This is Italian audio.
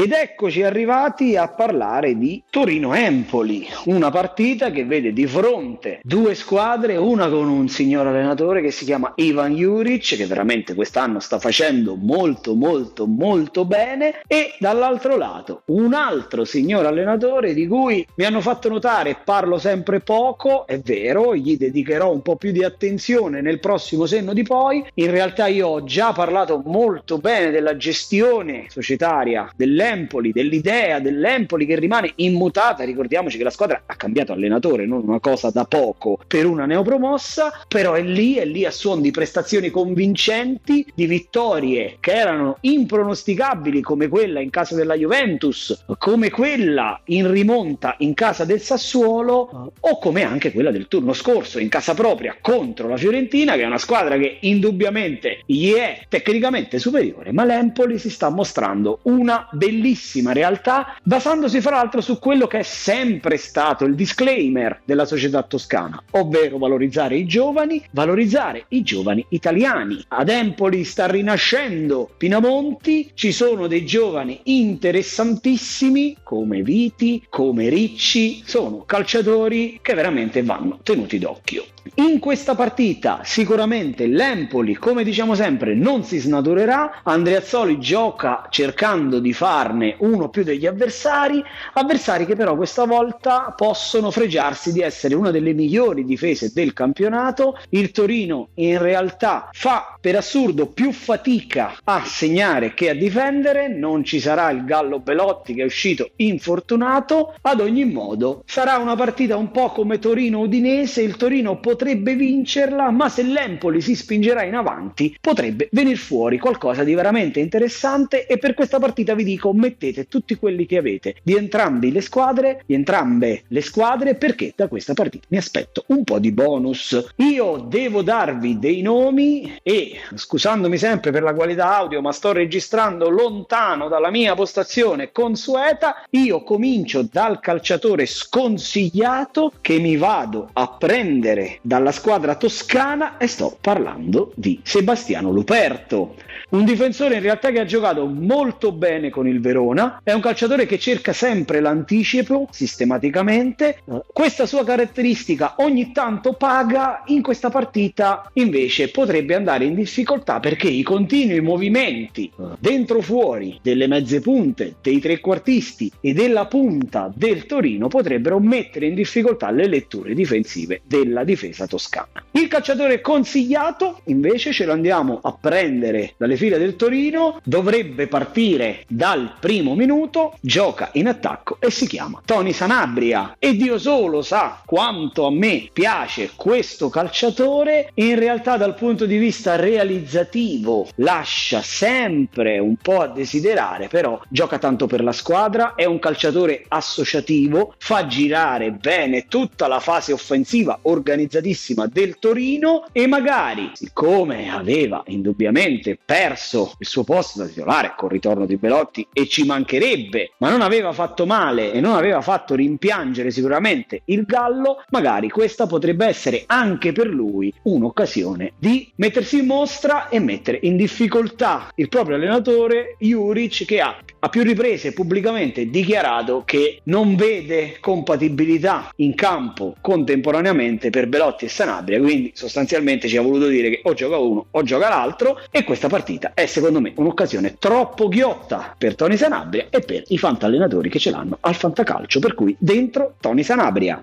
Ed eccoci arrivati a parlare di Torino-Empoli, una partita che vede di fronte due squadre, una con un signor allenatore che si chiama Ivan Juric, che veramente quest'anno sta facendo molto molto molto bene, e dall'altro lato un altro signor allenatore di cui mi hanno fatto notare, parlo sempre poco, è vero, gli dedicherò un po' più di attenzione nel prossimo senno di poi, in realtà io ho già parlato molto bene della gestione societaria dell'Empoli, dell'idea dell'Empoli che rimane immutata, ricordiamoci che la squadra ha cambiato allenatore, non una cosa da poco per una neopromossa, però è lì, è lì a suon di prestazioni convincenti, di vittorie che erano impronosticabili come quella in casa della Juventus, come quella in rimonta in casa del Sassuolo o come anche quella del turno scorso in casa propria contro la Fiorentina che è una squadra che indubbiamente gli è tecnicamente superiore, ma l'Empoli si sta mostrando una bellissima realtà basandosi fra l'altro su quello che è sempre stato il disclaimer della società toscana, ovvero valorizzare i giovani, valorizzare i giovani italiani. Ad Empoli sta rinascendo Pinamonti, ci sono dei giovani interessantissimi come Viti, come Ricci, sono calciatori che veramente vanno tenuti d'occhio. In questa partita sicuramente l'Empoli, come diciamo sempre, non si snaturerà. Andreazzoli gioca cercando di farne uno più degli avversari, avversari che però questa volta possono fregiarsi di essere una delle migliori difese del campionato. Il Torino in realtà fa per assurdo più fatica a segnare che a difendere, non ci sarà il Gallo Belotti che è uscito infortunato. Ad ogni modo sarà una partita un po' come Torino-Udinese, il Torino potrebbe vincerla, ma se l'Empoli si spingerà in avanti, potrebbe venire fuori qualcosa di veramente interessante e per questa partita vi dico mettete tutti quelli che avete di entrambi le squadre, di entrambe le squadre perché da questa partita mi aspetto un po' di bonus. Io devo darvi dei nomi e scusandomi sempre per la qualità audio, ma sto registrando lontano dalla mia postazione consueta, io comincio dal calciatore sconsigliato che mi vado a prendere dalla squadra toscana e sto parlando di Sebastiano Luperto. Un difensore in realtà che ha giocato molto bene con il Verona, è un calciatore che cerca sempre l'anticipo sistematicamente. Questa sua caratteristica ogni tanto paga, in questa partita invece potrebbe andare in difficoltà perché i continui movimenti dentro fuori delle mezze punte, dei trequartisti e della punta del Torino potrebbero mettere in difficoltà le letture difensive della difesa toscana. Il calciatore consigliato invece ce lo andiamo a prendere dalle file del Torino, dovrebbe partire dal primo minuto, gioca in attacco e si chiama Tony Sanabria. E Dio solo sa quanto a me piace questo calciatore, in realtà dal punto di vista realizzativo lascia sempre un po' a desiderare, però gioca tanto per la squadra, è un calciatore associativo, fa girare bene tutta la fase offensiva organizzatissima del Torino e magari, siccome aveva indubbiamente perso il suo posto da titolare col ritorno di Belotti e ci mancherebbe, ma non aveva fatto male e non aveva fatto rimpiangere sicuramente il Gallo, magari questa potrebbe essere anche per lui un'occasione di mettersi in mostra e mettere in difficoltà il proprio allenatore Juric che ha a più riprese pubblicamente dichiarato che non vede compatibilità in campo contemporaneamente per Belotti e Sanabria, quindi sostanzialmente ci ha voluto dire che o gioca uno o gioca l'altro e questa partita è secondo me un'occasione troppo ghiotta per Tony Sanabria e per i fantallenatori che ce l'hanno al fantacalcio, per cui dentro Tony Sanabria.